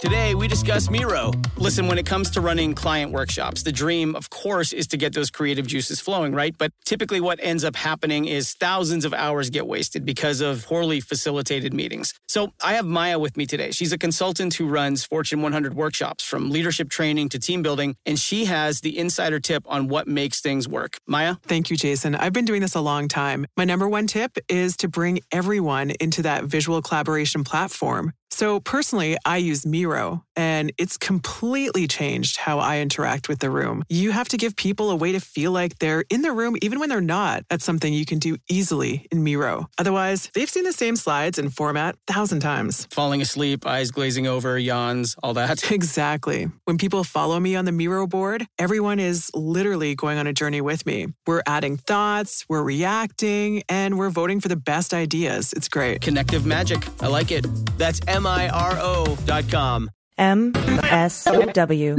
Today, we discuss Miro. Listen, when it comes to running client workshops, the dream, of course, is to get those creative juices flowing, right? But typically, what ends up happening is thousands of hours get wasted because of poorly facilitated meetings. So, I have Maya with me today. She's a consultant who runs Fortune 100 workshops from leadership training to team building, and she has the insider tip on what makes things work. Maya? Thank you, Jason. I've been doing this a long time. My number one tip is to bring everyone into that visual collaboration platform. So personally, I use Miro and it's completely changed how I interact with the room. You have to give people a way to feel like they're in the room even when they're not. That's something you can do easily in Miro. Otherwise, they've seen the same slides and format a thousand times. Falling asleep, eyes glazing over, yawns, all that. Exactly. When people follow me on the Miro board, everyone is literally going on a journey with me. We're adding thoughts, we're reacting, and we're voting for the best ideas. It's great. Connective magic. I like it. That's M-I-R-O dot com. MSW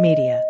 Media.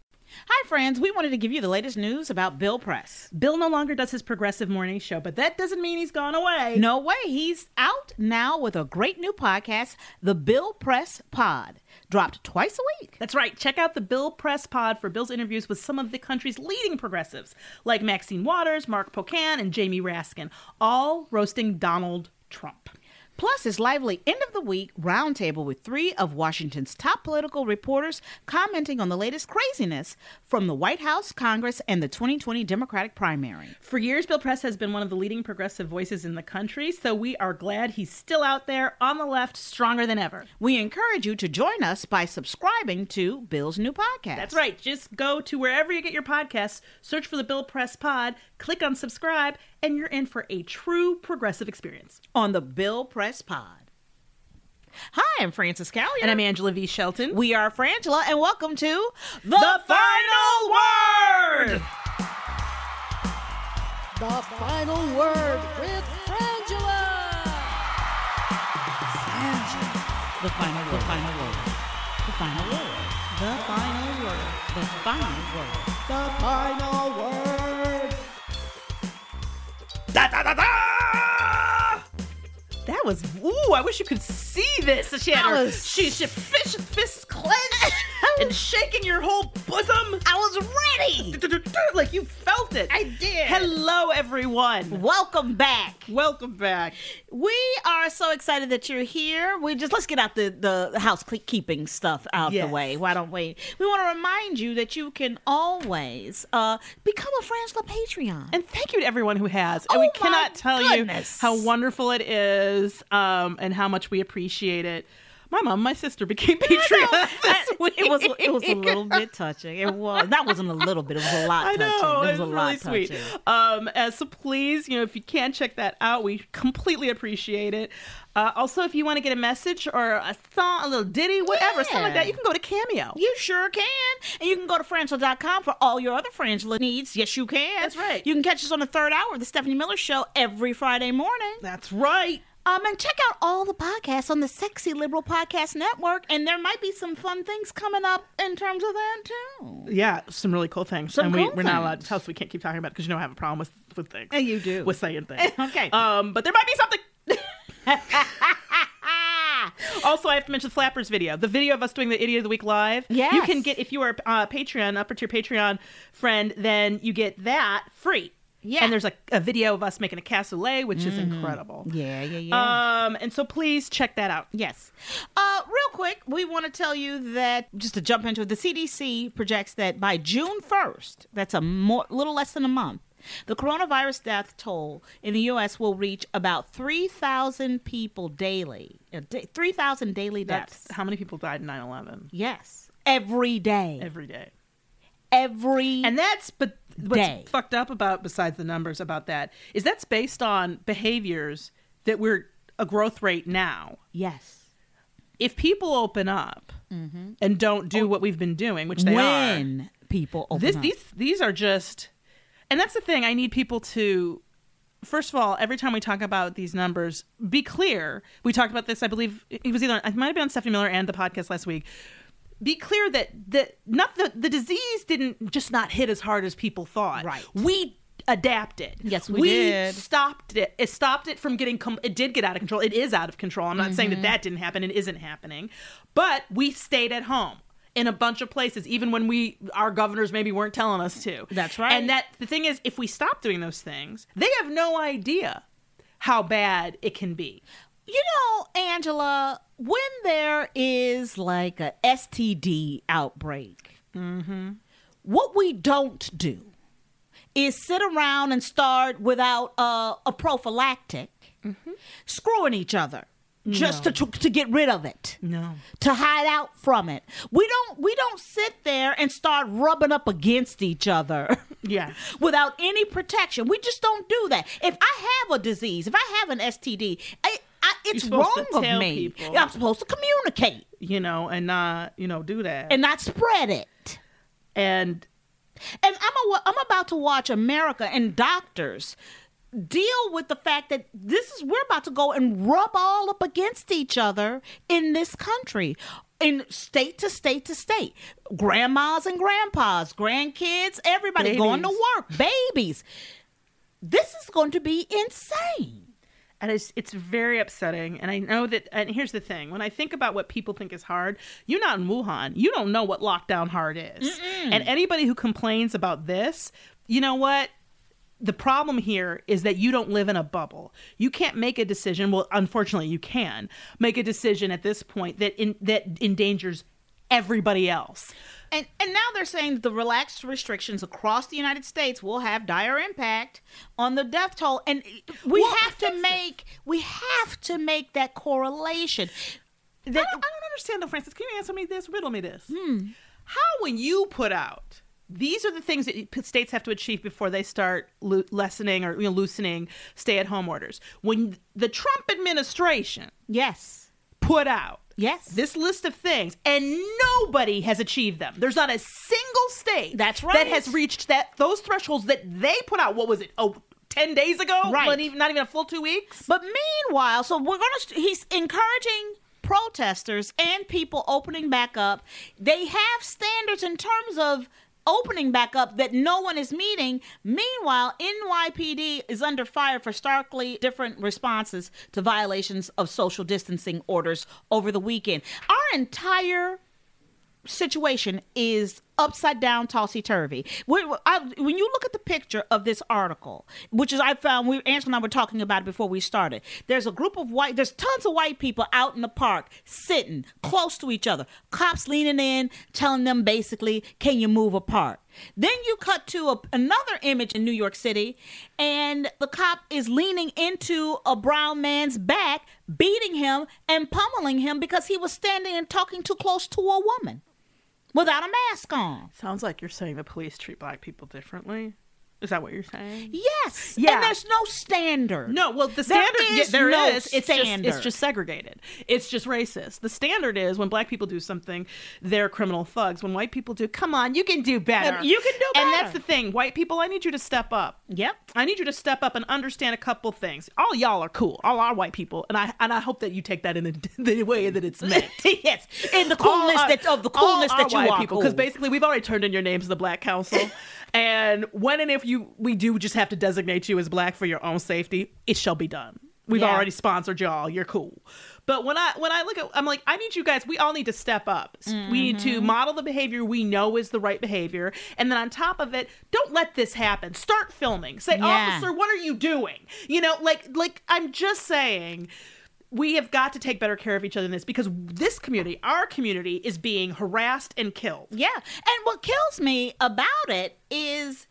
Hi, friends. We wanted to give you the latest news about Bill Press. Bill no longer does his progressive morning show, but that doesn't mean he's gone away. No way. He's out now with a great new podcast, The Bill Press Pod, dropped twice a week. That's right. Check out the Bill Press Pod for Bill's interviews with some of the country's leading progressives, like Maxine Waters, Mark Pocan, and Jamie Raskin, all roasting Donald Trump. Plus, his lively end of the week roundtable with three of Washington's top political reporters commenting on the latest craziness from the White House, Congress, and the 2020 Democratic primary. For years, Bill Press has been one of the leading progressive voices in the country, so we are glad he's still out there on the left, stronger than ever. We encourage you to join us by subscribing to Bill's new podcast. That's right. Just go to wherever you get your podcasts, search for the Bill Press Pod, click on subscribe, and you're in for a true progressive experience. on the Bill Press Pod. Hi, I'm Frances Callier. And I'm Angela V. Shelton. We are Frangela, and welcome to the final word! The final word with Frangela. the final word. The final word. The final word. The final word. The final word. The final word. Da, da, da, da! That was ooh! I wish you could see this. She had her, she, she fish, fists clenched and shaking your whole bosom. I was ready. Like you felt it. I did. Hello, everyone. Welcome back. Welcome back. We are so excited that you're here. We just let's get out the the housekeeping stuff out Yes. the way. Why don't we? We want to remind you that you can always uh, become a Frangela Patreon. And thank you to everyone who has. And Oh we cannot tell goodness. you how wonderful it is um, and how much we appreciate it. My mom, my sister became week. It was it was a little bit touching. It was that wasn't a little bit. It was a lot. I touching. know. It was a really lot sweet. touching. Um, uh, so please, you know, if you can check that out, we completely appreciate it. Uh, also, if you want to get a message or a song, a little ditty, whatever, something like that, you can go to Cameo. You sure can. And you can go to frangela.com for all your other Frangela needs. Yes, you can. That's right. You can catch us on the third hour of the Stephanie Miller Show every Friday morning. That's right. Um, and check out all the podcasts on the Sexy Liberal Podcast Network. And there might be some fun things coming up in terms of that, too. Yeah, some really cool things. Some and we, cool we're not allowed to tell us we can't keep talking about it because you know I have a problem with, with things. And you do. With saying things. Okay. Um, but there might be something. also, I have to mention the Flappers video, the video of us doing the Idiot of the Week live. Yeah, You can get, if you are a Patreon, upper your Patreon friend, then you get that free. Yeah. And there's a, a video of us making a cassoulet, which is incredible. Yeah, yeah, yeah. Um, and so please check that out. Yes. Uh, real quick, we want to tell you that just to jump into it, the CDC projects that by June 1st, that's a more, little less than a month, the coronavirus death toll in the U.S. will reach about 3,000 people daily. Uh, 3,000 daily deaths. That's how many people died in 9 11 yes. Every day. every day. Every. And that's but what's Day. fucked up about besides the numbers about that is that's based on behaviors that we're a growth rate now. yes. If people open up mm-hmm. and don't do oh, what we've been doing, which they are, when people open this up. these these are just and that's the thing i need people to first of all every time we talk about these numbers be clear we talked about this i believe it was either it might have been on stephanie miller and the podcast last week be clear that that not the the disease didn't just not hit as hard as people thought. Right. we adapted. Yes, we did. stopped it. It stopped it from getting com- it did get out of control. It is out of control. I'm not saying Mm-hmm. that that didn't happen. And isn't happening. But we stayed at home in a bunch of places even when we our governors maybe weren't telling us to. That's right. and that the thing is if we stop doing those things they have no idea how bad it can be You know, Angela, when there is like a STD outbreak, what we don't do is sit around and start without uh, a prophylactic, screwing each other just to to get rid of it. no To hide out from it, we don't we don't sit there and start rubbing up against each other. yeah without any protection. We just don't do that. If I have a disease, if I have an STD, I, it's wrong of me. people. I'm supposed to communicate you know and not you know do that and not spread it. and And I'm a, I'm about to watch America and doctors deal with the fact that this is we're about to go and rub all up against each other in this country in state to state to state grandmas and grandpas grandkids everybody going to work babies this is going to be insane and it's it's very upsetting and i know that and here's the thing when i think about what people think is hard you're not in wuhan you don't know what lockdown hard is and anybody who complains about this you know what the problem here is that you don't live in a bubble. You can't make a decision. Well, unfortunately, you can make a decision at this point that in, that endangers everybody else. And and now they're saying that the relaxed restrictions across the United States will have dire impact on the death toll. And we Well, have to make we have to make that correlation. I don't, I don't understand though, Frances. Can you answer me this? Riddle me this. Hmm. How, when you put out, these are the things that states have to achieve before they start lo- lessening or you know, loosening stay-at-home orders. When the Trump administration yes. put out Yes. this list of things and nobody has achieved them. There's not a single state That's that has reached that those thresholds that they put out. What was it? Oh, 10 days ago? Right. Not even, not even a full two weeks? But meanwhile, so we're going to, he's encouraging protesters and people opening back up. They have standards in terms of opening back up that no one is meeting. Meanwhile, NYPD is under fire for starkly different responses to violations of social distancing orders over the weekend. Our entire situation is upside down, tossy turvy. When, when you look at the picture of this article, which is I found, we Angela and I were talking about it before we started. There's a group of white, there's tons of white people out in the park sitting close to each other. Cops leaning in, telling them basically, "Can you move apart?" Then you cut to a, another image in New York City, and the cop is leaning into a brown man's back, beating him and pummeling him because he was standing and talking too close to a woman without a mask on. Sounds like you're saying the police treat black people differently. Is that what you're saying? Yes. Yeah. And there's no standard. No, well, the There standard yeah, is there no is. It's just it's just segregated. It's just racist. The standard is when black people do something, they're criminal thugs. When white people do, come on, you can do better. And you can do better. And that's the thing. White people, I need you to step up. Yep. I need you to step up and understand a couple things. All y'all are cool. All our white people, and I and I hope that you take that in the, the way that it's meant. yes. In the coolness our- that of the coolness that you are people, cool. because basically we've already turned in your names to the Black Council, and when and if you we do just have to designate you as black for your own safety, it shall be done. We've Yeah. already sponsored y'all. You're cool. But when I when I look at, I'm like, I need you guys. We all need to step up. We need Mm-hmm. to model the behavior we know is the right behavior, and then on top of it, don't let this happen. Start filming. Say, Yeah. officer, what are you doing? You know, like like I'm just saying we have got to take better care of each other in this because this community, our community, is being harassed and killed. Yeah, and what kills me about it is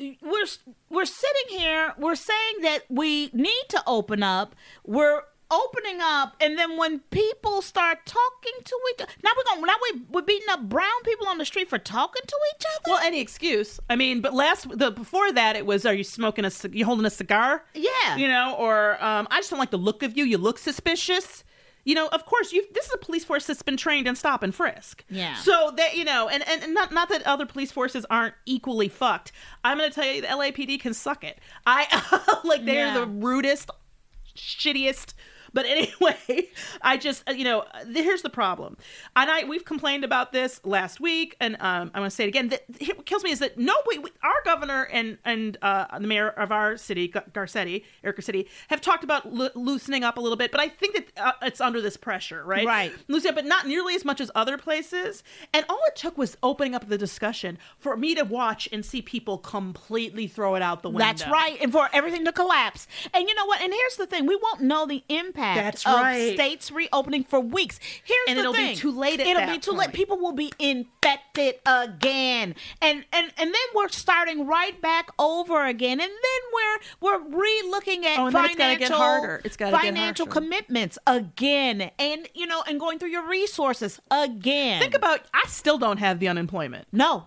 we're we're sitting here, we're saying that we need to open up. We're opening up, and then when people start talking to each other, now we're going now we we're beating up brown people on the street for talking to each other. Well, any excuse. I mean, but last the before that, it was, are you smoking a you holding a cigar? Yeah. you know, or um, I just don't like the look of you. You look suspicious. You know, of course, you. This is a police force that's been trained in stop and frisk. Yeah. So that you know, and, and and not not that other police forces aren't equally fucked. I'm gonna tell you, the LAPD can suck it. I like they're Yeah. the rudest, shittiest. But anyway, I just uh, you know here's the problem, and I we've complained about this last week, and um, I'm going to say it again. That what kills me is that nobody, we, our governor and and uh, the mayor of our city, Garcetti, Eric Garcetti, have talked about lo- loosening up a little bit. But I think that uh, it's under this pressure, right? Right. Loosening up, but not nearly as much as other places. And all it took was opening up the discussion for me to watch and see people completely throw it out the window. That's right, and for everything to collapse. And you know what? And here's the thing: we won't know the impact That's of right. states reopening for weeks. Here's And the it'll be too late at it'll that be too late. point. People will be infected again, and and and then we're starting right back over again, and then we're we're re-looking at Oh, and then it's financial get harder. It's get financial commitments again, and you know, and going through your resources again. Think about. I still don't have the unemployment. no.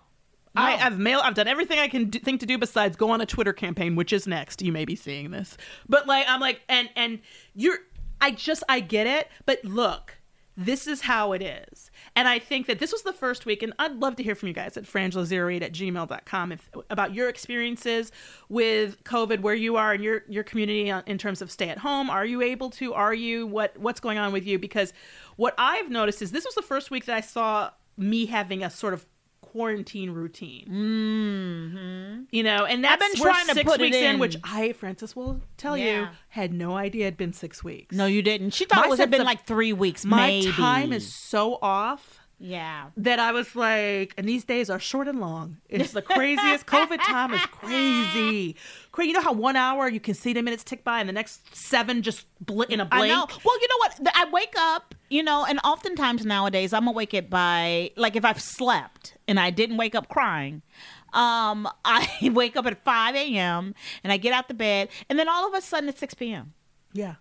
I, No. I've mail. I've done everything I can do, think to do besides go on a Twitter campaign, which is next. You may be seeing this, but like I'm like, and and you're. I just I get it, but look, this is how it is, and I think that this was the first week, and I'd love to hear from you guys at frangela08 at gmail.com if, about your experiences with COVID, where you are in your your community uh, in terms of stay at home. Are you able to? Are you what what's going on with you? Because what I've noticed is this was the first week that I saw me having a sort of quarantine routine. Mm-hmm. You know, and that's been we're trying to six put it weeks in. in. which I, Frances, will tell you, had no idea it'd been six weeks. No, you didn't. She thought My it was had been of- like three weeks. my maybe. time is so off yeah. that I was like, and these days are short and long. It's the craziest. COVID time is crazy. Cra- You know how one hour you can see the minutes tick by, and the next seven just bl- in a blink. I know. Well, you know what? I wake up, you know, and oftentimes nowadays I'm awake by like if I've slept and I didn't wake up crying. Um, I wake up at 5 a.m. and I get out the bed, and then all of a sudden it's 6 p.m. Yeah.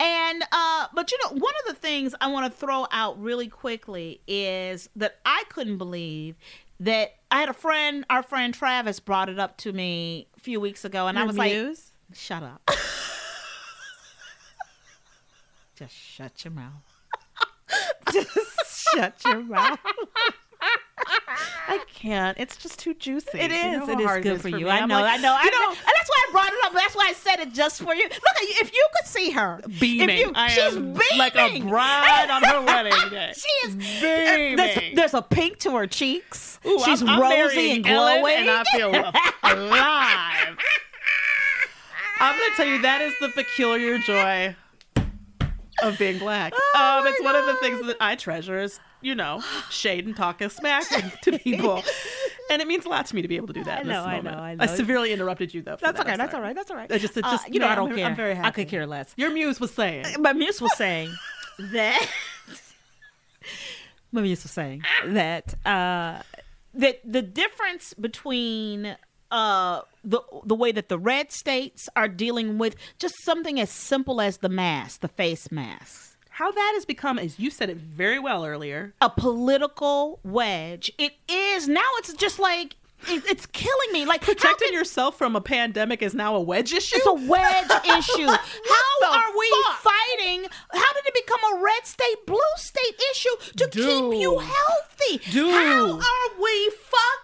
And uh, but you know, one of the things I want to throw out really quickly is that I couldn't believe that I had a friend, our friend Travis, brought it up to me a few weeks ago, and I Your was like, "Shut up, just shut your mouth, just shut your mouth." I can't. It's just too juicy. It You is. know how it is good for me. you. I know. like, I know. I You know. know, And that's why I brought it up. That's why I said it just for you. Look, at you if you could see her beaming. if you, she's am beaming like a bride on her wedding day. She is uh, Beaming. There's, there's a pink to her cheeks. Ooh, She's I'm, I'm rosy and Ellen, glowing. and I feel alive. I'm going to tell you that is the peculiar joy of being black. Oh um, it's one of the things that I treasure is you know, shade and talk a smack to people. And it means a lot to me to be able to do that. I in this know, I know, I know. severely interrupted you though. That's that. okay. That's all right. That's all right. I just, Uh, just, you know, I don't I'm, care. I'm very happy. I could care less. Your muse was saying. My muse was saying that. my muse was saying that uh, that the difference between uh, the the way that the red states are dealing with just something as simple as the mask, the face mask. How that has become, as you said it very well earlier, a political wedge. It is now. It's just like it's killing me. Like protecting can- yourself from a pandemic is now a wedge issue. It's a wedge issue. How are we fuck? fighting? How did it become a red state, blue state issue to keep you healthy? Dude. How are we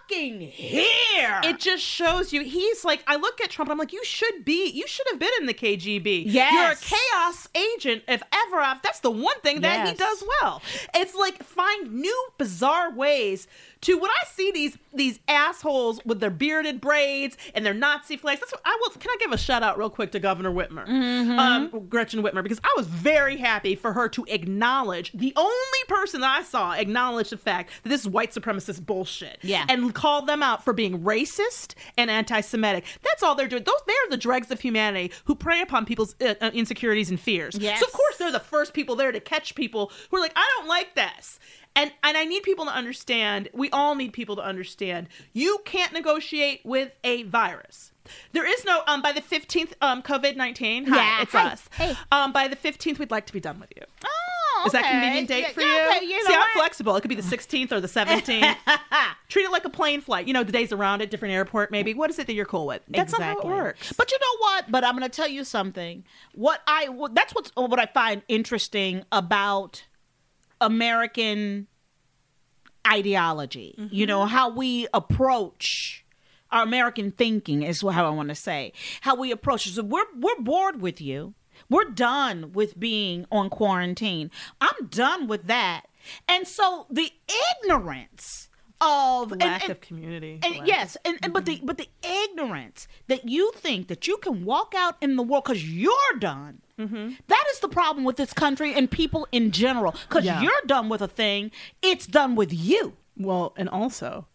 fucking here? it just shows you he's like I look at Trump I'm like you should be you should have been in the KGB. Yes. You're a chaos agent if ever I've, that's the one thing that he does well. It's like find new bizarre ways to when I see these these assholes with their bearded braids and their Nazi flags. That's what I will can I give a shout out real quick to Governor Whitmer. Um Gretchen Whitmer because I was very happy for her to acknowledge the only person that I saw acknowledge the fact that this is white supremacist bullshit. Yeah. And call them out for being racist and anti-Semitic. That's all they're doing. Those they're the dregs of humanity who prey upon people's uh, uh, insecurities and fears. Yes. So of course they're the first people there to catch people who are like, I don't like this. And and I need people to understand. We all need people to understand. You can't negotiate with a virus. There is no um by the fifteenth um COVID nineteen. Hi, Yeah, it's hi. us. Hey. Um by the fifteenth, we'd like to be done with you. Oh, okay. Is that convenient date Yeah, for yeah, you? okay, you See, I'm what? flexible. It could be the 16th or the 17th. Treat it like a plane flight. You know, the days around it, different airport, maybe. What is it that you're cool with? That's not how it works. But you know what? But I'm going to tell you something. What I what- that's what's what I find interesting about American ideology. You know mm-hmm. how we approach our American thinking is how I want to say how we approach. So we're we're bored with you. We're done with being on quarantine. I'm done with that. And so the ignorance of The and- lack and- of community. and lack yes, and, and but the mm-hmm. but the ignorance that you think that you can walk out in the world because you're done. Mm-hmm. That is the problem with this country and people in general. Because Yeah. you're done with a thing, it's done with you. Well, and also,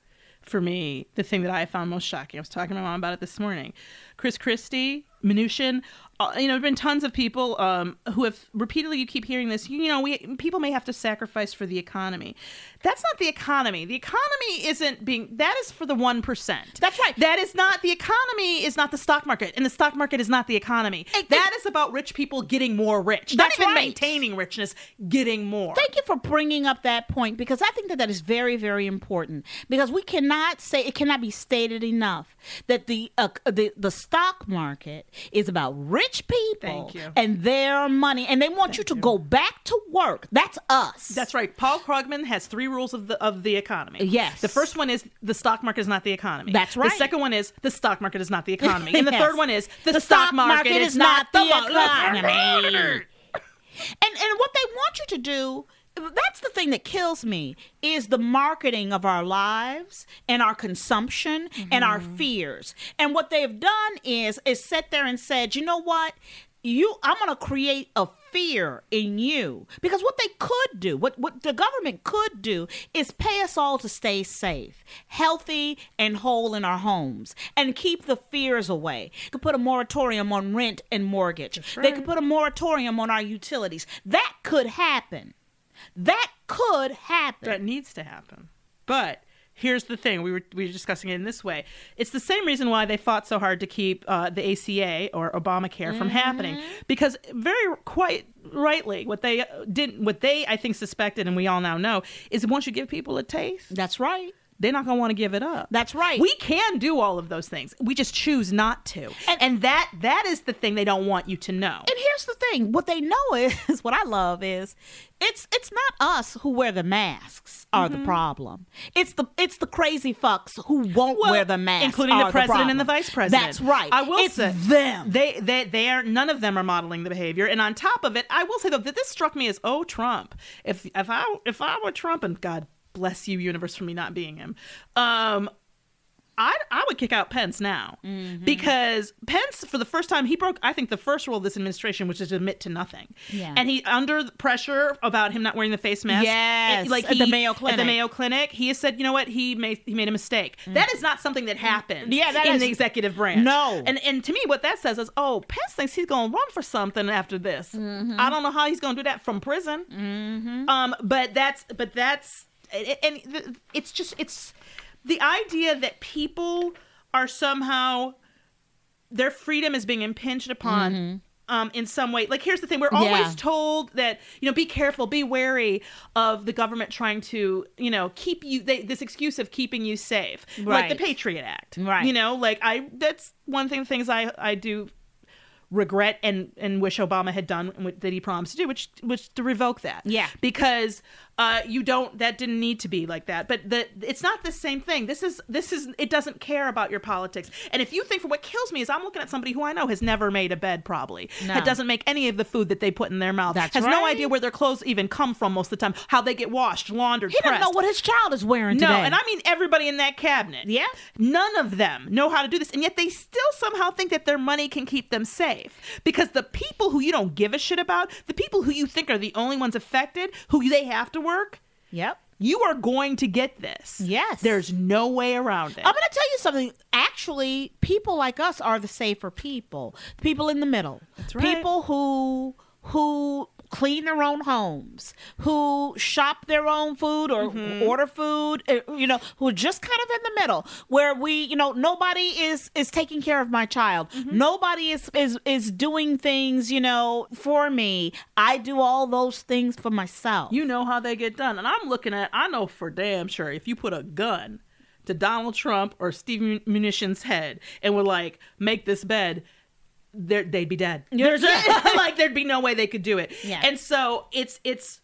for me, the thing that I found most shocking, I was talking to my mom about it this morning. Chris Christie, Mnuchin, you know, there have been tons of people um, who have repeatedly, you keep hearing this, you know, we people may have to sacrifice for the economy. That's not the economy. The economy isn't being, that is for the 1%. That's right. That is not, the economy is not the stock market, and the stock market is not the economy. Hey, that is about rich people getting more rich. That's not even right. maintaining richness, getting more. Thank you for bringing up that point because I think that that is very, very important. Because we cannot say it cannot be stated enough that the uh, the the stock market is about rich people and their money, and they want you to go back to work. That's us. That's right. Paul Krugman has three rules of the of the economy. Yes. The first one is the stock market is not the economy. That's right. The second one is the stock market is not the economy. And the Yes. third one is the, stock, market, is not the economy. And and what they want you to do that's the thing that kills me is the marketing of our lives and our consumption and our mm-hmm. fears. And what they've done is is sit there and said, "You know what? You I'm going to create a fear in you." Because what they could do, what what the government could do is pay us all to stay safe, healthy and whole in our homes and keep the fears away. They could put a moratorium on rent and mortgage. They could put a moratorium on our utilities. That could happen. That could happen. That needs to happen. But here's the thing: we were we were discussing it in this way. It's the same reason why they fought so hard to keep uh, the ACA or Obamacare from happening, because very quite rightly, what they didn't, what they I think suspected, and we all now know, is once you give people a taste, That's right. They're not going to want to give it up. That's right. We can do all of those things. We just choose not to. And, that that is the thing they don't want you to know. And here's the thing: what they know is what I love is it's it's not us who wear the masks are Mm-hmm. the problem. It's the it's the crazy fucks who won't wear the mask, including the president and the vice president. That's right. I will it's say them. They they they are none of them are modeling the behavior. And on top of it, I will say though that this struck me as oh Trump. If if I if I were Trump and God bless you universe for me not being him. Um I, I would kick out Pence now Mm-hmm. because Pence, for the first time, he broke, I think, the first rule of this administration, which is to admit to nothing. Yeah. And he, under the pressure about him not wearing the face mask, Yes, it- like at the he- Mayo At the Clinic. Mayo Clinic, he has said, you know what, he made he made a mistake. That is not something that happened. Mm. Yeah, that in is- the executive branch. No. And and to me, what that says is, oh, Pence thinks he's going to run for something after this. Mm-hmm. I don't know how he's going to do that from prison. Um, but that's but that's and it's just it's the idea that people are somehow their freedom is being impinged upon. Um, in some way, like here's the thing: we're always Mm-hmm. Yeah. told that you know, be careful, be wary of the government trying to, you know, keep you. They, this excuse of keeping you safe, like the Patriot Act, Right. You know, like I that's one thing things I I do regret and and wish Obama had done that he promised to do, which which to revoke that. Yeah. because uh, you don't. That didn't need to be like that. But the it's not the same thing. This is this is it doesn't care about your politics. And if you think for what kills me is I'm looking at somebody who I know has never made a bed probably No. that doesn't make any of the food that they put in their mouth. That's has no idea where their clothes even come from most of the time, how they get washed, laundered, He doesn't know what his child is wearing No, today. and I mean everybody in that cabinet. Yeah. None of them know how to do this. And yet they still somehow think that their money can keep them safe. Because the people who you don't give a shit about, the people who you think are the only ones affected, who they have to work, Yep. you are going to get this. Yes. There's no way around it. I'm going to tell you something. Actually, people like us are the safer people. People in the middle. That's right. People who who clean their own homes, who shop their own food or Mm-hmm. order food, uh, you know, who are just kind of in the middle where we, you know, nobody is is taking care of my child. Mm-hmm. Nobody is is is doing things, you know, for me. I do all those things for myself. you know how they get done. And I'm looking at, I know for damn sure if you put a gun to Donald Trump or Steve Mnuchin's head and were like, make this bed, they'd be dead. There's like there'd be no way they could do it. Yeah. And so it's it's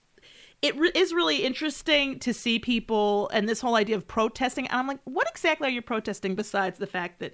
it re- is really interesting to see people and this whole idea of protesting. And I'm like, what exactly are you protesting besides the fact that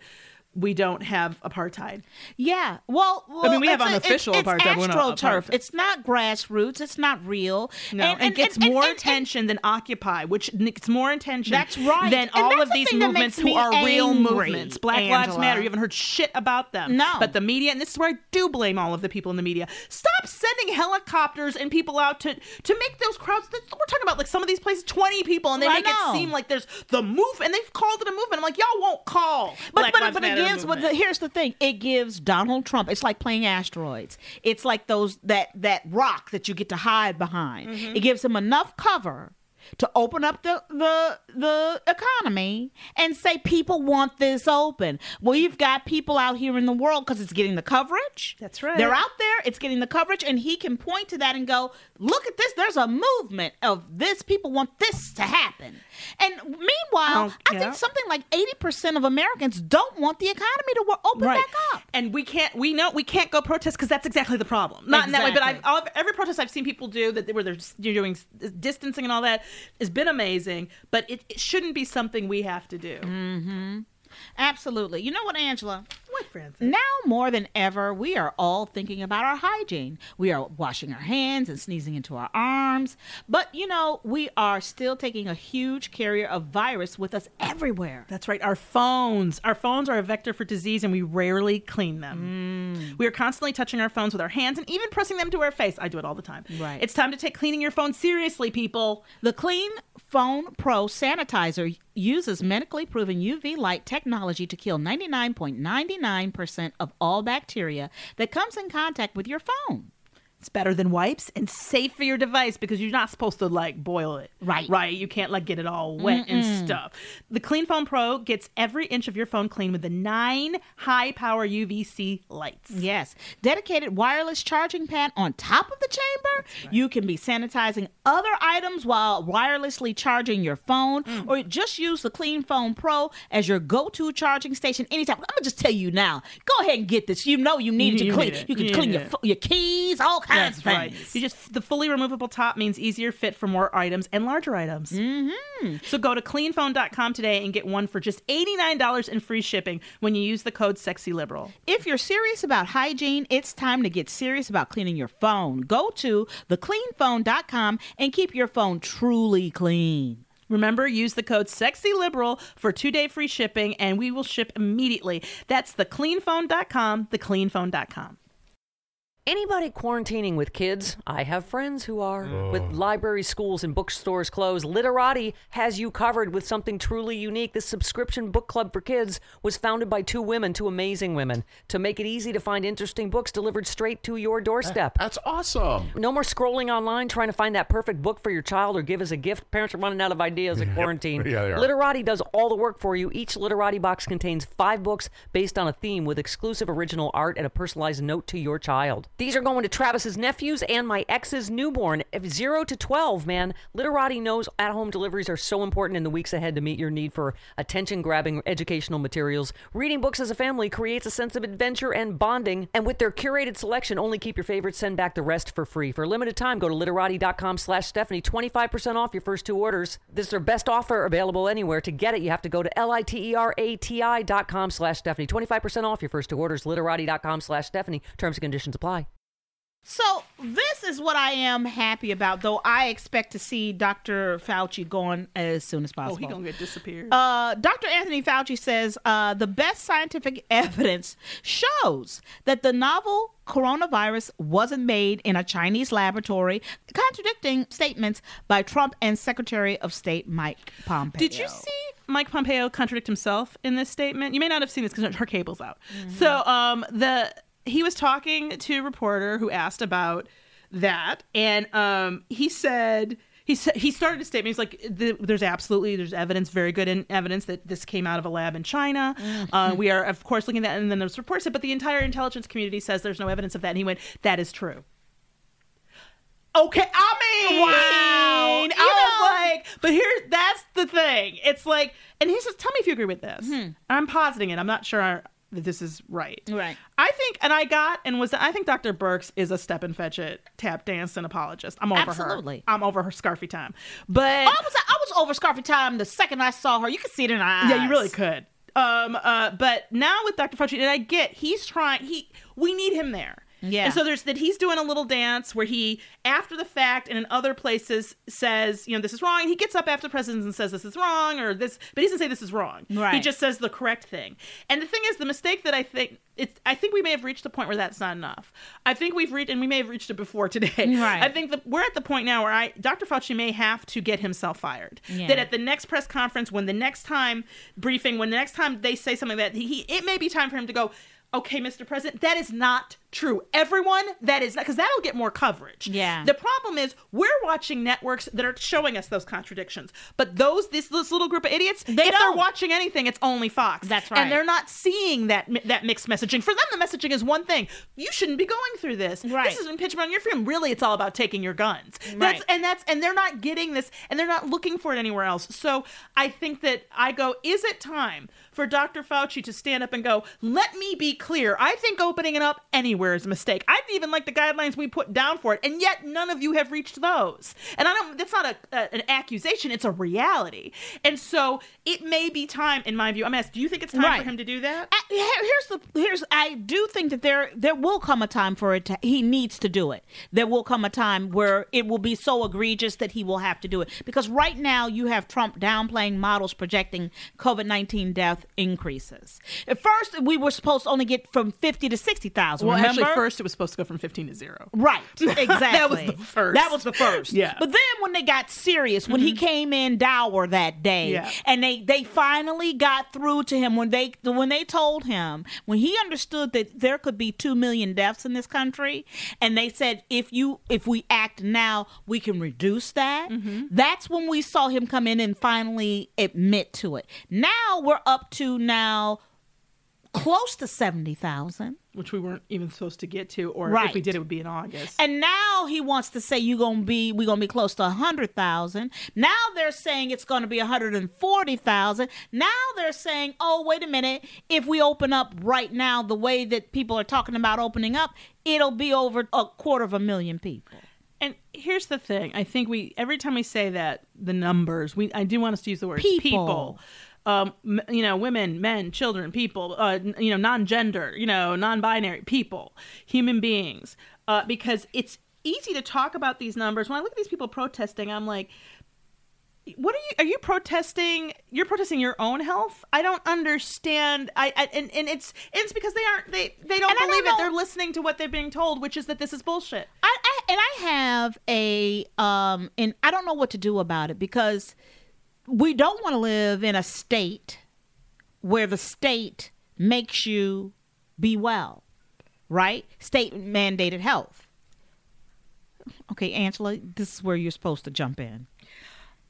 we don't have apartheid? Yeah. Well, well mean, we have unofficial it's, it's apartheid, not astroturf. It's not grassroots. It's not real. No, and, gets more attention than Occupy, which gets more attention That's right. than And all of the these movements who are real movements. Black Lives Matter. You haven't heard shit about them. No. But the media, and this is where I do blame all of the people in the media. Stop sending helicopters and people out to to make those crowds. We're talking about like some of these places, twenty people, and they I make it seem like there's the move, and they've called it a movement. I'm like, y'all won't call. But Black but, Lives but Matter gives. But the, here's the thing. It gives Donald Trump. It's like playing asteroids. It's like those that that rock that you get to hide behind. Mm-hmm. It gives him enough cover. To open up the, the the economy and say people want this open. Well, you've got people out here in the world because it's getting the coverage. That's right. They're out there. It's getting the coverage, and he can point to that and go, "Look at this. There's a movement of this. People want this to happen." And meanwhile, Oh, I think something like eighty percent of Americans don't want the economy to open right. back up. And we can't. We know we can't go protest because that's exactly the problem. Not in that way, but I've, every protest I've seen people do that where they're you're doing distancing and all that has been amazing. But it, it shouldn't be something we have to do. Mm-hmm. Absolutely. You know what, Angela? What, Frances? Now more than ever, we are all thinking about our hygiene. We are washing our hands and sneezing into our arms. But, you know, we are still taking a huge carrier of virus with us everywhere. That's right. Our phones. Our phones are a vector for disease, and we rarely clean them. Mm. We are constantly touching our phones with our hands and even pressing them to our face. I do it all the time. Right. It's time to take cleaning your phone seriously, people. The Clean Phone Pro sanitizer uses medically proven UV light technology to kill 99.99% of all bacteria that comes in contact with your phone. It's better than wipes and safe for your device because you're not supposed to like boil it. Right. Right. You can't like get it all wet and stuff. The Clean Phone Pro gets every inch of your phone clean with the nine high power UVC lights. Yes. Dedicated wireless charging pad on top of the chamber. You can be sanitizing other items while wirelessly charging your phone, Mm. or just use the Clean Phone Pro as your go to charging station anytime. I'm going to just tell you now go ahead and get this. You know you need it to You clean. You can You clean your, your keys, all kinds That's right. You just the fully removable top means easier fit for more items and larger items. Mm-hmm. So go to cleanphone.com today and get one for just $89 in free shipping when you use the code SEXYLIBERAL. If you're serious about hygiene, it's time to get serious about cleaning your phone. Go to thecleanphone.com and keep your phone truly clean. Remember, use the code SEXYLIBERAL for two-day free shipping, and we will ship immediately. That's thecleanphone.com, thecleanphone.com. Anybody quarantining with kids? I have friends who are. With oh. libraries, schools, and bookstores closed, Literati has you covered with something truly unique. This subscription book club for kids was founded by two women, two amazing women, to make it easy to find interesting books delivered straight to your doorstep. That's awesome. No more scrolling online trying to find that perfect book for your child or give as a gift. Parents are running out of ideas in quarantine. Yeah, they are. Literati does all the work for you. Each Literati box contains five books based on a theme with exclusive original art and a personalized note to your child. These are going to Travis's nephews and my ex's newborn, If zero to 12, man. Literati knows at home deliveries are so important in the weeks ahead to meet your need for attention grabbing educational materials. Reading books as a family creates a sense of adventure and bonding. And with their curated selection, only keep your favorites, send back the rest for free. For a limited time, go to literati.com slash Stephanie, 25% off your first two orders. This is their best offer available anywhere. To get it, you have to go to L-I-T-E-R-A-T-I dot com slash Stephanie. 25% off your first two orders, literati.com slash Stephanie. Terms and conditions apply. So this is what I am happy about, though I expect to see Dr. Fauci going as soon as Oh, possible. he gonna get disappeared. Uh, Dr. Anthony Fauci says uh, the best scientific evidence shows that the novel coronavirus wasn't made in a Chinese laboratory, contradicting statements by Trump and Secretary of State Mike Pompeo. Did you see Mike Pompeo contradict himself in this statement? You may not have seen this because her cable's out. So, um, the he was talking to a reporter who asked about that, and um, he said. He said he started a statement. He's like, "The- "There's absolutely there's evidence, very good in evidence that this came out of a lab in China. Uh, we are of course looking at that." And then there's reports it, but the entire intelligence community says there's no evidence of that. And he went, "That is true." Okay, I mean, Wow. You I was like, but here, that's the thing. It's like, and he says, "Tell me if you agree with this." I'm positing it. I'm not sure that this is right. Right. I think, and I got and was. I think Dr. Birx is a step and fetch it, tap dance and apologist. I'm over Absolutely. her. I'm over her scarfy time. But I was I was over Scarfy time the second I saw her. You could see it in her eyes. yeah, you really could. Um, uh, but now with Dr. Fauci, and I get he's trying. He we need him there. Yeah. And so there's that he's doing a little dance where he, after the fact, and in other places says, you know, this is wrong. And he gets up after the president and says this is wrong or this, but he doesn't say this is wrong. Right. He just says the correct thing. And the thing is, the mistake that I think it's, I think we may have reached the point where that's not enough. I think we've reached, and we may have reached it before today. Right. I think that we're at the point now where I, Dr. Fauci may have to get himself fired. Yeah. That at the next press conference, when the next time briefing, when the next time they say something that he, it may be time for him to go. Okay, Mr. President, that is not true. Everyone, that is not because that'll get more coverage. Yeah. The problem is we're watching networks that are showing us those contradictions, but those this this little group of idiots, They if they're watching anything, it's only Fox. That's right. And they're not seeing that that mixed messaging. For them, the messaging is one thing. You shouldn't be going through this. Right. This is impingement on your freedom. Really, it's all about taking your guns. Right. That's and that's and they're not getting this, and they're not looking for it anywhere else. So I think that I go. Is it time for Dr. Fauci to stand up and go? Let me be clear. I think opening it up anywhere is a mistake. I even like the guidelines we put down for it, and yet none of you have reached those. And I don't. That's not a, a an accusation. It's a reality. And so it may be time, in my view. I'm asked. Do you think it's time Right. for him to do that? Here- Here's the here's I do think that there there will come a time for it. To, he needs to do it. There will come a time where it will be so egregious that he will have to do it. Because right now you have Trump downplaying models projecting COVID nineteen death increases. At first we were supposed to only get from fifty to sixty thousand. Well, remember? actually, first it was supposed to go from 15 to zero. Right, exactly. That was the first. That was the first. Yeah. But then when they got serious, when he mm-hmm. came in dour that day, Yeah. and they they finally got through to him when they when they told him when he understood that there could be two million deaths in this country, and they said if you if we act now we can reduce that. Mm-hmm. That's when we saw him come in and finally admit to it. Now we're up to now close to seventy thousand. which we weren't even supposed to get to, or if we did, it would be in August. And now he wants to say you're gonna be we're gonna be close to a hundred thousand. Now they're saying it's gonna be a hundred and forty thousand. Now they're saying, oh wait a minute, if we open up right now the way that people are talking about opening up, it'll be over a quarter of a million people. And here's the thing: I think we every time we say that the numbers, we I do want us to use the word People. Um, you know, women, men, children, people, uh, you know, non-gender, you know, non-binary people, human beings, uh, because it's easy to talk about these numbers. When I look at these people protesting, I'm like, what are you are you protesting? You're protesting your own health? I don't understand. I, I and, and it's it's because they aren't they they don't And I don't believe it. they're listening to what they're being told which is that this is bullshit. I, I and I have a um and I don't know what to do about it because we don't want to live in a state where the state makes you be well, right? State mandated health. Okay, Angela, this is where you're supposed to jump in.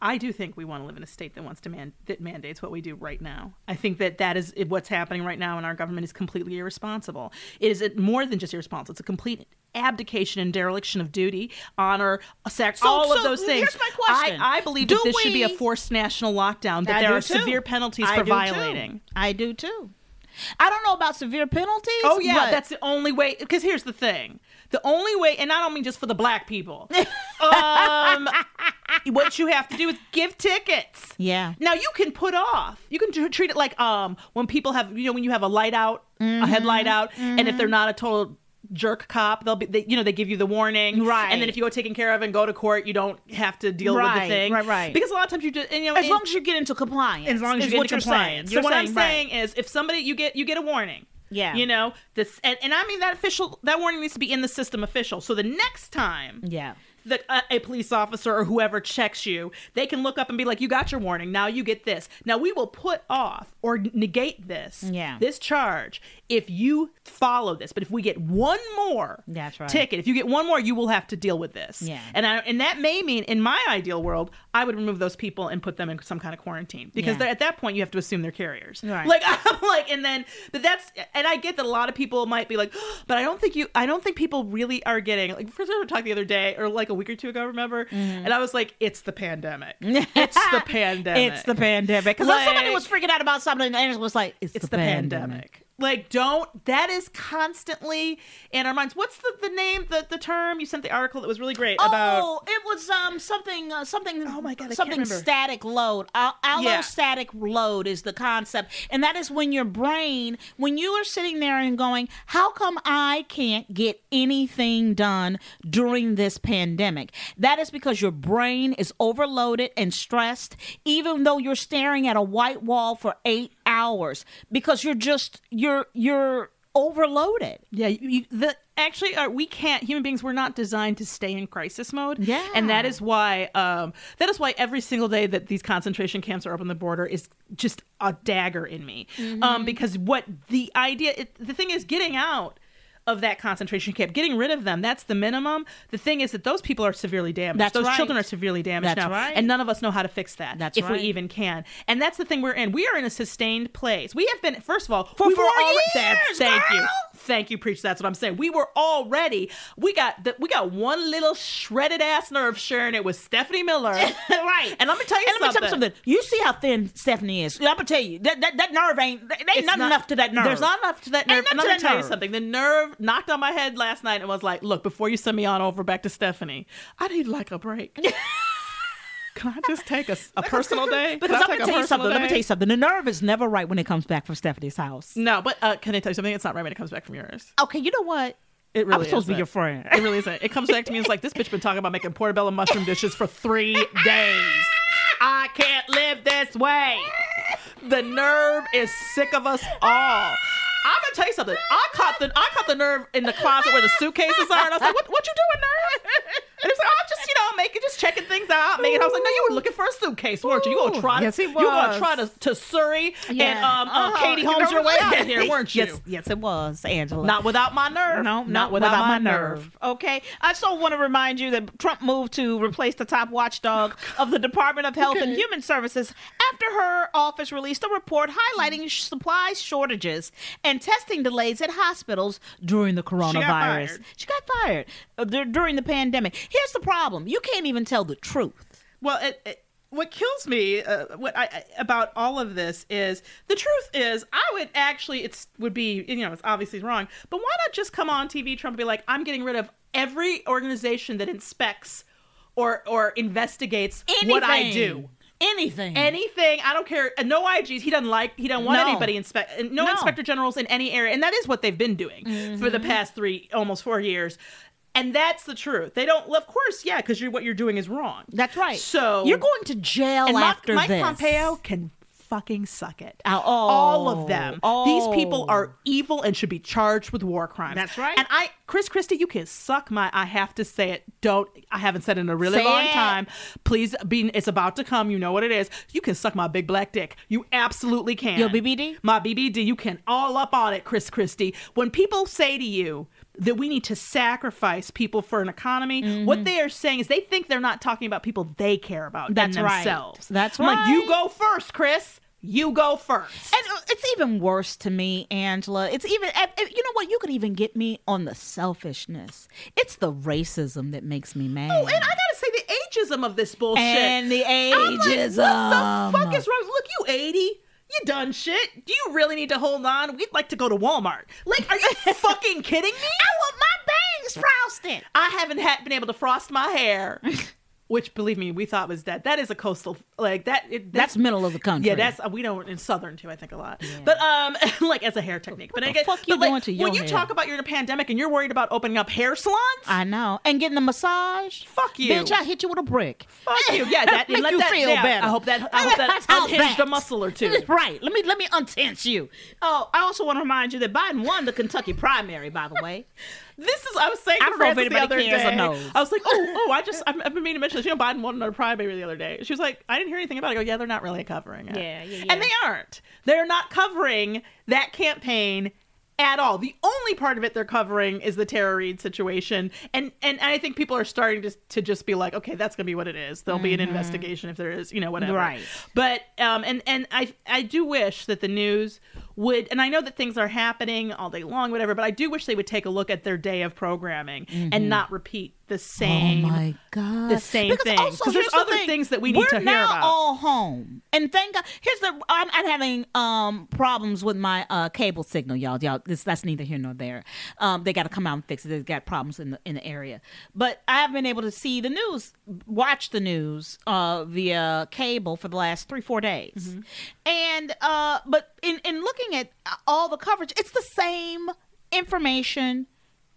I do think we want to live in a state that wants to man that mandates what we do right now. I think that that is what's happening right now and our government is completely irresponsible. It is more than just irresponsible. It's a complete abdication and dereliction of duty, honor, sac- So- all of those things. here's my question. I, I believe Do that this should be a forced national lockdown. That I there are too. severe penalties I for do too. violating. I do too. I don't know about severe penalties. Oh yeah, but- that's the only way. Because here's the thing: the only way, and I don't mean just for the black people. um, what you have to do is give tickets. yeah. Now you can put off. You can tr- treat it like um when people have you know when you have a light out, a headlight out, and if they're not a total jerk cop, they'll be they, you know they give you the warning, Right. And then if you go taken care of and go to court, you don't have to deal with the thing, right, right. Because a lot of times you just and, you know As in- long as you get into compliance. as long as you get into compliance. saying. So what I'm right. saying is, if somebody you get you get a warning. Yeah. You know this, and, and I mean that official that warning needs to be in the system official. So the next time Yeah. The, uh, a police officer or whoever checks you, they can look up and be like, "You got your warning. Now you get this. Now we will put off or negate this, Yeah. this charge if you follow this. But if we get one more That's right. ticket, if you get one more, you will have to deal with this. Yeah. and I, and that may mean, in my ideal world, I would remove those people and put them in some kind of quarantine because Yeah. at that point you have to assume they're carriers. Right. Like I'm like, and then but that's and I get that a lot of people might be like, but I don't think you, I don't think people really are getting like. First, we were talking the other day or like a week or two ago, remember? Mm-hmm. And I was like, it's the pandemic. It's the pandemic. It's the pandemic. Because Like- somebody was freaking out about something, and Angela was like, "It's, It's the, pandemic. Like, don't. That is constantly in our minds. What's the, the name, the the term? You sent the article that was really great about. Oh, it was um something uh, something. Oh my God, something static load. Yeah. allostatic load is the concept, and that is when your brain, when you are sitting there and going, "How come I can't get anything done during this pandemic?" That is because your brain is overloaded and stressed, even though you're staring at a white wall for eight hours because you're just you're you're overloaded. Yeah, you, the actually uh, we can't. Human beings were not designed to stay in crisis mode. Yeah. and that is why um, that is why every single day that these concentration camps are open the border is just a dagger in me. Mm-hmm. Um, because what the idea, it, the thing is, getting out of that concentration camp, getting rid of them, that's the minimum. The thing is that those people are severely damaged. That's those right. children are severely damaged That's now, right. and none of us know how to fix that. That's if right. we even can. And that's the thing we're in. We are in a sustained place. We have been, first of all, For we four already, years, Thank you. Thank you, preach. That's what I'm saying. We were already we got the, we got one little shredded ass nerve sharing it with Stephanie Miller. right. And let me tell you and let me tell you something. something. You see how thin Stephanie is. I'm gonna tell you that that, that nerve ain't. Ain't It's not- enough to that nerve. There's not enough to that nerve. And me to tell you something. The nerve knocked on my head last night and was like, "Look, before you send me on over back to Stephanie, I need like a break." Can I just take a, a personal day? Because I'm gonna tell you something. Let me tell you something. The nerve is never right when it comes back from Stephanie's house. No, but uh, can I tell you something? It's not right when it comes back from yours. Okay, you know what? It really I'm supposed to be your friend. It really isn't. It comes back to me. And it's like this bitch been talking about making portobello mushroom dishes for three days. I can't live this way. The nerve is sick of us all. I'm gonna tell you something. I caught the I caught the nerve in the closet where the suitcases are, and I was like, "What, what you doing, nerve?" And it's like, "I'm just, you know, making, just checking things out, making." I was like, "No, you were looking for a suitcase, weren't you? You gonna try? To, Yes, he You gonna try to, to Suri and Yeah. um, um Uh-huh. Katie Holmes your way out of here, weren't you? Yes, yes, it was, Angela. Not without my nerve. No, not without, my, nerve. Okay. I also want to remind you that Trump moved to replace the top watchdog of the Department of Health and Human Services after her office released a report highlighting supply shortages and testing delays at hospitals during the coronavirus. fired. She got fired uh, during the pandemic. Here's the problem you can't even tell the truth. Well, it, it, what kills me uh, what I, about all of this is the truth is I would actually it would be you know it's obviously wrong, but why not just come on TV, Trump, and be like, I'm getting rid of every organization that inspects or or investigates what I do. Anything. Anything, I don't care. uh, No IGs. He doesn't like. He doesn't want No. anybody inspect. No, No. inspector generals in any area, and that is what they've been doing for the past three, almost four years. And that's the truth. They don't. Well, of course, yeah, because you're, what you're doing is wrong. That's right. So you're going to jail and Mike, after Mike this. Pompeo can fucking suck it. Oh, All of them. These people oh. are evil and should be charged with war crimes. That's right. And I, Chris Christie, you can suck my. I have to say it. Don't. I haven't said it in a really Say long it. time. Please be. It's about to come. You know what it is. You can suck my big black dick. You absolutely can. Your BBD? My BBD. You can all up on it, Chris Christie. When people say to you. That we need to sacrifice people for an economy. Mm-hmm. What they are saying is they think they're not talking about people they care about That's and right. themselves. That's I'm like, you go first, Chris. You go first. And uh, it's even worse to me, Angela. It's even, you know what? You could even get me on the selfishness. It's the racism that makes me mad. Oh, and I gotta say the ageism of this bullshit. And the I'm like, ageism. what the fuck is wrong? Look, you 80. You done shit. Do you really need to hold on? We'd like to go to Walmart. Like, are you fucking kidding me? I want my bangs frosted. I haven't had, been able to frost my hair. Which, believe me, we thought was dead. That is a coastal, like that. It, That's middle of the country. Yeah, that's we don't in southern too. I think a lot, but um, like as a hair technique. but get, fuck you but, like, doing to your when you hair? talk about you're in a pandemic and you're worried about opening up hair salons? I know. And getting a massage. Fuck you. Bitch, I hit you with a brick. Fuck you. Yeah, that Make let you that, feel yeah, better. I hope that I hope that That's unhinged a muscle or two. right. Let me let me untense you. Oh, I also want to remind you that Biden won the Kentucky primary, by the way. This is I was saying I to don't know if Frances the other day. I was like, oh, oh, I just I've, I've been meaning to mention this. You know, Biden won another primary the other day. She was like, I didn't hear anything about it. I go, yeah, they're not really covering it. Yeah, yeah, And they aren't. They're not covering that campaign at all. The only part of it they're covering is the Tara Reade situation, and and I think people are starting to to just be like, okay, that's gonna be what it is. There'll be an investigation if there is, you know, whatever. Right. But um, and and I I do wish that the news would, and I know that things are happening all day long, whatever. But I do wish they would take a look at their day of programming and not repeat the same. Oh my god, the same because thing. Also, 'Cause there's the other thing. things that we need We're to hear now about. all home, and thank God. Here's the I'm, I'm having um problems with my uh cable signal, y'all. Y'all, this that's neither here nor there. Um, they got to come out and fix it. They've got problems in the in the area, but I have been able to see the news, watch the news uh via cable for the last three four days, Mm-hmm. and uh, but in in looking at uh, all the coverage, it's the same information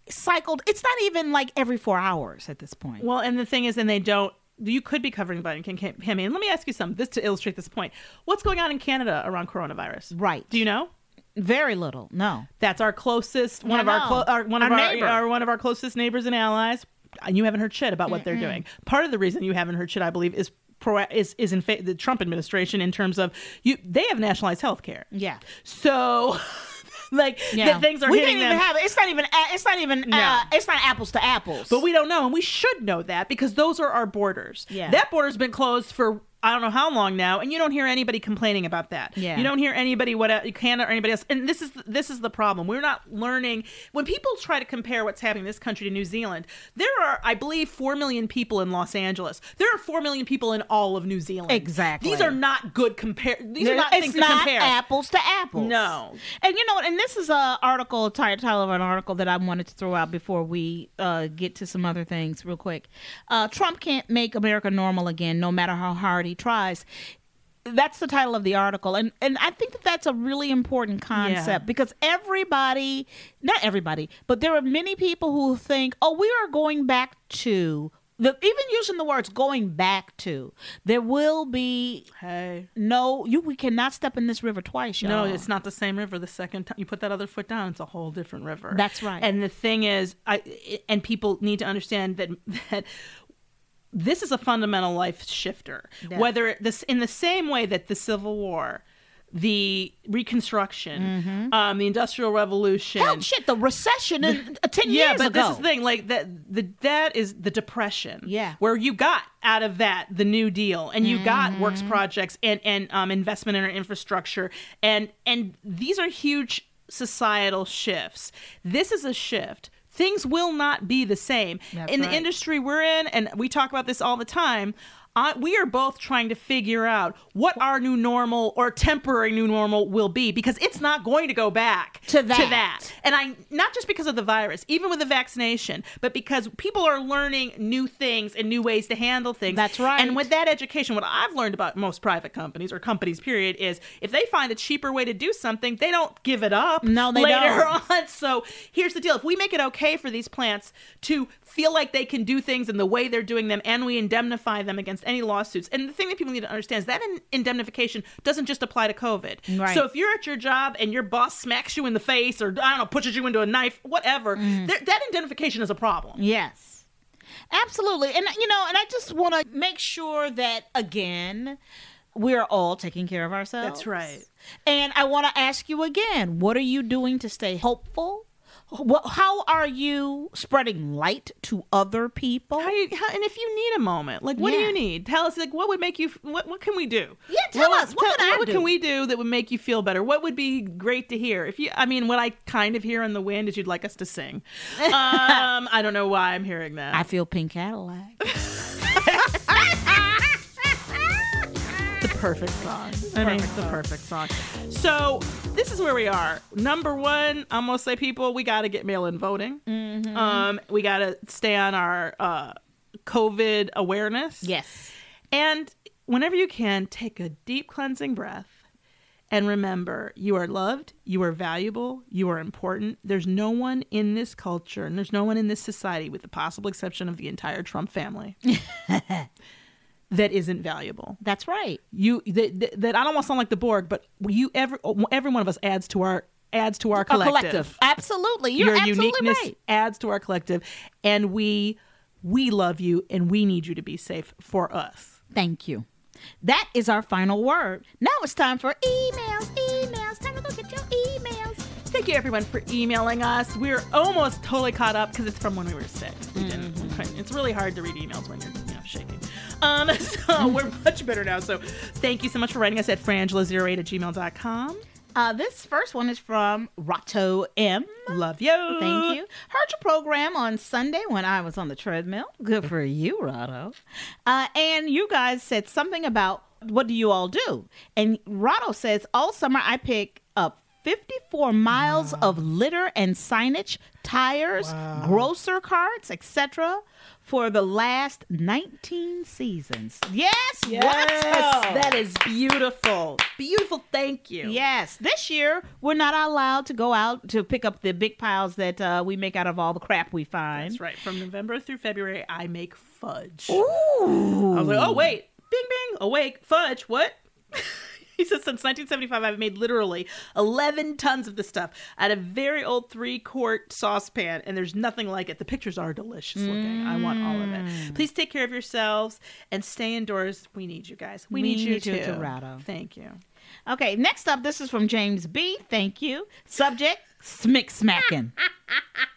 cycled. It's not even like every four hours at this point. Well, and the thing is, and they don't. You could be covering Biden campaign. And let me ask you something. This to illustrate this point. What's going on in Canada around coronavirus? Right. Do you know? Very little. No. That's our closest one I of our, clo- our one of Our our, neighbor. our one of our closest neighbors and allies. And you haven't heard shit about what they're doing. Part of the reason you haven't heard shit, I believe, is pro is is in fa- the Trump administration in terms of you. They have nationalized health care. Yeah. So, like, Yeah. the things are we hitting them. even have it. It's not even. It's not even. No. Uh, it's not apples to apples. But we don't know, and we should know that because those are our borders. Yeah. That border's been closed for I don't know how long now, and you don't hear anybody complaining about that. Yeah. You don't hear anybody what Canada or anybody else. And this is this is the problem. We're not learning when people try to compare what's happening in this country to New Zealand. There are, I believe, four million people in Los Angeles. There are four million people in all of New Zealand. Exactly. These are not good compare. These are not it's things to not compare. apples to apples. No. And you know what? And this is a article, title title of an article that I wanted to throw out before we uh, get to some other things real quick. Uh, Trump can't make America normal again, no matter how hard he tries. That's the title of the article, and and I think that that's a really important concept Yeah. because everybody, not everybody, but there are many people who think, oh, we are going back to. The, even using the words going back to, there will be Hey. no, you we cannot step in this river twice, No, y'all. it's not the same river. The second time you put that other foot down, it's a whole different river. That's right. And the thing is, I and people need to understand that that this is a fundamental life shifter. Yeah. Whether this in the same way that the Civil War, the Reconstruction, um, the Industrial Revolution, Hell, shit, the recession in, uh, ten yeah, years but ago. this is the thing. Like that, the that is the depression. Yeah. where you got out of that the New Deal, and you got works Mm-hmm. projects and and um, investment in our infrastructure, and and these are huge societal shifts. This is a shift. Things will not be the same That's in the right. industry we're in, and we talk about this all the time. I, we are both trying to figure out what our new normal or temporary new normal will be because it's not going to go back To that. To that. And I not just because of the virus, even with the vaccination, but because people are learning new things and new ways to handle things. That's right. And with that education, what I've learned about most private companies or companies period is if they find a cheaper way to do something, they don't give it up. No, they later don't. on. So here's the deal: if we make it okay for these plants to feel like they can do things in the way they're doing them, and we indemnify them against any lawsuits, and the thing that people need to understand is that in- indemnification doesn't just apply to COVID. Right. So if you're at your job and your boss smacks you in the face, or I don't know, pushes you into a knife, whatever, Mm-hmm. that indemnification is a problem. Yes. Absolutely. And you know, and I just want to make sure that again, we're all taking care of ourselves. That's right. And I want to ask you again, what are you doing to stay hopeful? How are you spreading light to other people? How you, how, and if you need a moment, like what do you need? Tell us like what would make you what what can we do? Yeah, tell What- us. What can I what can we do that would make you feel better? What would be great to hear? If you I mean what I kind of hear in the wind is you'd like us to sing. Um I don't know why I'm hearing that. I feel pink Cadillac. perfect song. I mean, it's the perfect song. So this is where we are. Number one, I'm gonna say, people, we got to get mail-in voting. Mm-hmm. Um, we got to stay on our uh, COVID awareness. yes. And whenever you can, take a deep cleansing breath. And remember, you are loved, you are valuable, you are important. There's no one in this culture, and there's no one in this society, with the possible exception of the entire Trump family, that isn't valuable That's right. you that, that, that I don't want to sound like the Borg, but you every every one of us adds to our adds to our collective. collective. Absolutely. You're Your absolutely uniqueness right. adds to our collective, and we we love you, and we need you to be safe for us. Thank you. That is our final word. Now it's time for emails. Emails. Time to go get your emails. Thank you everyone for emailing us. We're almost totally caught up because it's from when we were sick. We didn't. we couldn't- It's really hard to read emails when you're you know shaking. Um, so we're much better now. So thank you so much for writing us at frangela08 at gmail.com. Uh, this first one is from Rato M. Love you. Thank you. Heard your program on Sunday when I was on the treadmill. Good for you, Rato. Uh, and you guys said something about what do you all do? And Rato says all summer I pick up 54 miles of litter and signage, tires, grocer carts, etc. for the last 19 seasons. Yes, Yes, that is beautiful. Beautiful. Thank you. Yes, this year we're not allowed to go out to pick up the big piles that uh, we make out of all the crap we find. That's right. From November through February, I make fudge. Ooh. I was like, oh, wait. Bing, bing. Awake. Fudge. What? he says, since 1975, I've made literally 11 tons of this stuff out of very old three quart saucepan, and there's nothing like it. The pictures are delicious looking. I want all of it. Mm. Please take care of yourselves and stay indoors. We need you guys. We, We need you need you too. to, Rado. Thank you. Okay, next up, this is from James B. Thank you. Subject: Smick smacking.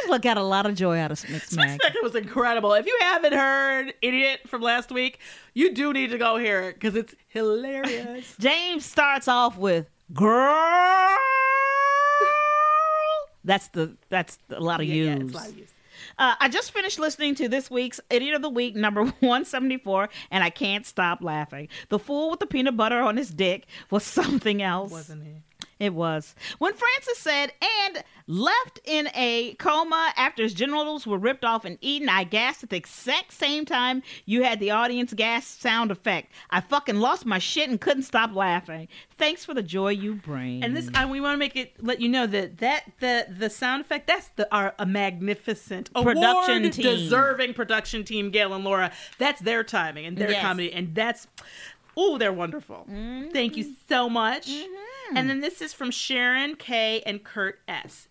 Angela got a lot of joy out of smick smacking. It was incredible. If you haven't heard Idiot from last week, you do need to go hear it because it's hilarious. James starts off with "girl." That's the that's a lot of Yeah, use. yeah, it's a lot of use. Uh, I just finished listening to this week's Idiot of the Week, number 174, and I can't stop laughing. The fool with the peanut butter on his dick was something else. Wasn't he? It was. When Frances said, and left in a coma after his genitals were ripped off and eaten, I gasped at the exact same time you had the audience gasp sound effect. I fucking lost my shit and couldn't stop laughing. Thanks for the joy you bring. And this, and we want to make it let you know that that the the sound effect that's the our a magnificent Production team. deserving production team, Gail and Laura. That's their timing and their Yes. comedy, and that's oh, they're wonderful. Mm-hmm. Thank you so much. Mm-hmm. And then this is from Sharon K and Kurt S.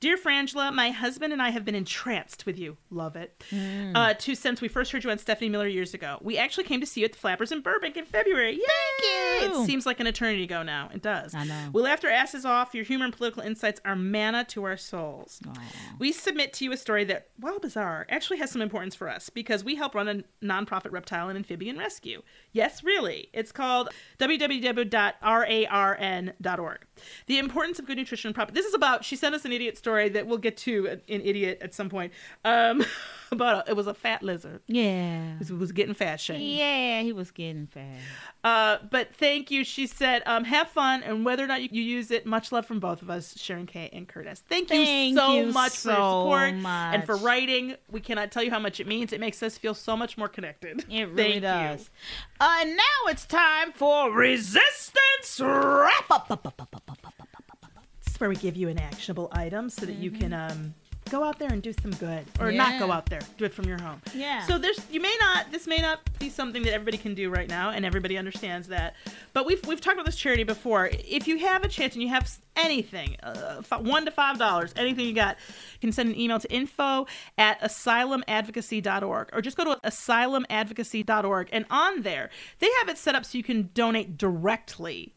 Dear Frangela, my husband and I have been entranced with you. Love it. Uh, to since we first heard you on Stephanie Miller years ago. We actually came to see you at the Flappers in Burbank in February. Yay! Thank you. It seems like an eternity ago now. It does. I know. We laughed our asses off. Your humor and political insights are manna to our souls. We submit to you a story that, while bizarre, actually has some importance for us because we help run a nonprofit reptile and amphibian rescue. Yes, really. It's called www.rarn.org. The importance of good nutrition and proper. This is about, she sent us an idiot story that we'll get to in Idiot at some point. Um, about a, it was a fat lizard. Yeah. It was getting fat shamed. Yeah, he was getting fat. Uh, but thank you. She said, um, have fun, and whether or not you, you use it, much love from both of us, Sharon K. and Curtis. Thank you so you much for your so support and for writing. We cannot tell you how much it means. It makes us feel so much more connected. It really Thank you. does. Uh, and now it's time for resistance wrap up. This is where we give you an actionable item so that you can um, go out there and do some good, or Yeah. not go out there, do it from your home. Yeah. So there's you may not this may not be something that everybody can do right now, and everybody understands that. But we've we've talked about this charity before. If you have a chance and you have anything, uh, one to five dollars, anything you got, you can send an email to info at asylumadvocacy.org or just go to asylumadvocacy.org, and on there they have it set up so you can donate directly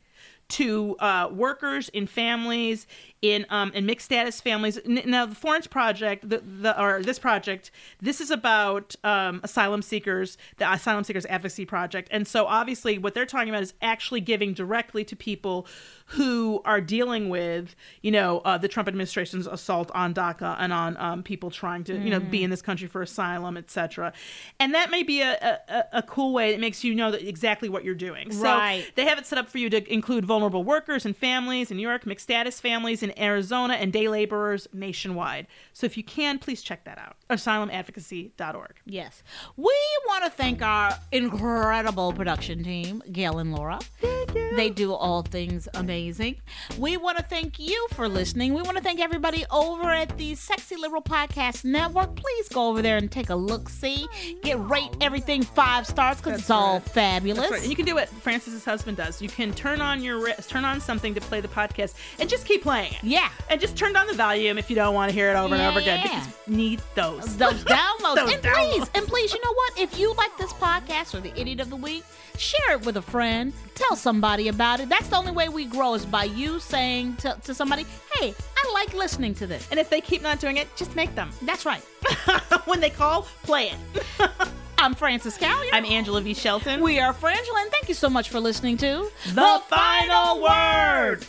to uh, workers in families in um, in mixed status families. Now, the Florence Project, the, the or this project, this is about um, asylum seekers, the Asylum Seekers Advocacy Project, and so obviously what they're talking about is actually giving directly to people who are dealing with, you know, uh, the Trump administration's assault on DACA and on um, people trying to, you know, be in this country for asylum, etc. And that may be a, a, a cool way. It makes you know that exactly what you're doing. So Right. they have it set up for you to include vulnerable workers and families in New York, mixed status families in Arizona, and day laborers nationwide. So if you can, please check that out. Asylumadvocacy.org. Yes. We want to thank our incredible production team, Gail and Laura. Thank you. They do all things amazing. We want to thank you for listening. We want to thank everybody over at the Sexy Liberal Podcast Network. Please go over there and take a look see. Oh, Get rate everything five stars because it's all fabulous. Right. You can do what Frances's husband does. You can turn on your turn on something to play the podcast and just keep playing it. Yeah. And just turn down the volume if you don't want to hear it over and over again Yeah. because need those. those downloads. Those and please, and please, you know what? If you like this podcast or the idiot of the week, share it with a friend. Tell somebody about it. That's the only way we grow is by you saying to, to somebody, "Hey, I like listening to this." And if they keep not doing it, just make them. That's right. when they call, play it. I'm Frances Callier. I'm Angela V. Shelton. we are Frangela, and thank you so much for listening to the final word.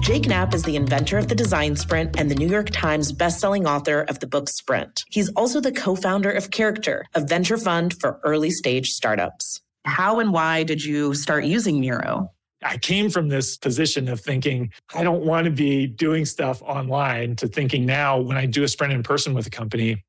Jake Knapp is the inventor of the design sprint and the New York Times bestselling author of the book Sprint. He's also the co-founder of Character, a venture fund for early stage startups. How and why did you start using Miro? I came from this position of thinking, I don't want to be doing stuff online to thinking now when I do a sprint in person with a company,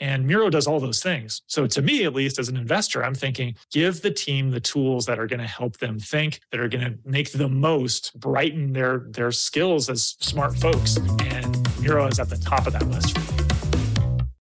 And Miro does all those things. So, to me, at least as an investor, I'm thinking give the team the tools that are going to help them think, that are going to make the most, brighten their, their skills as smart folks. And Miro is at the top of that list for me.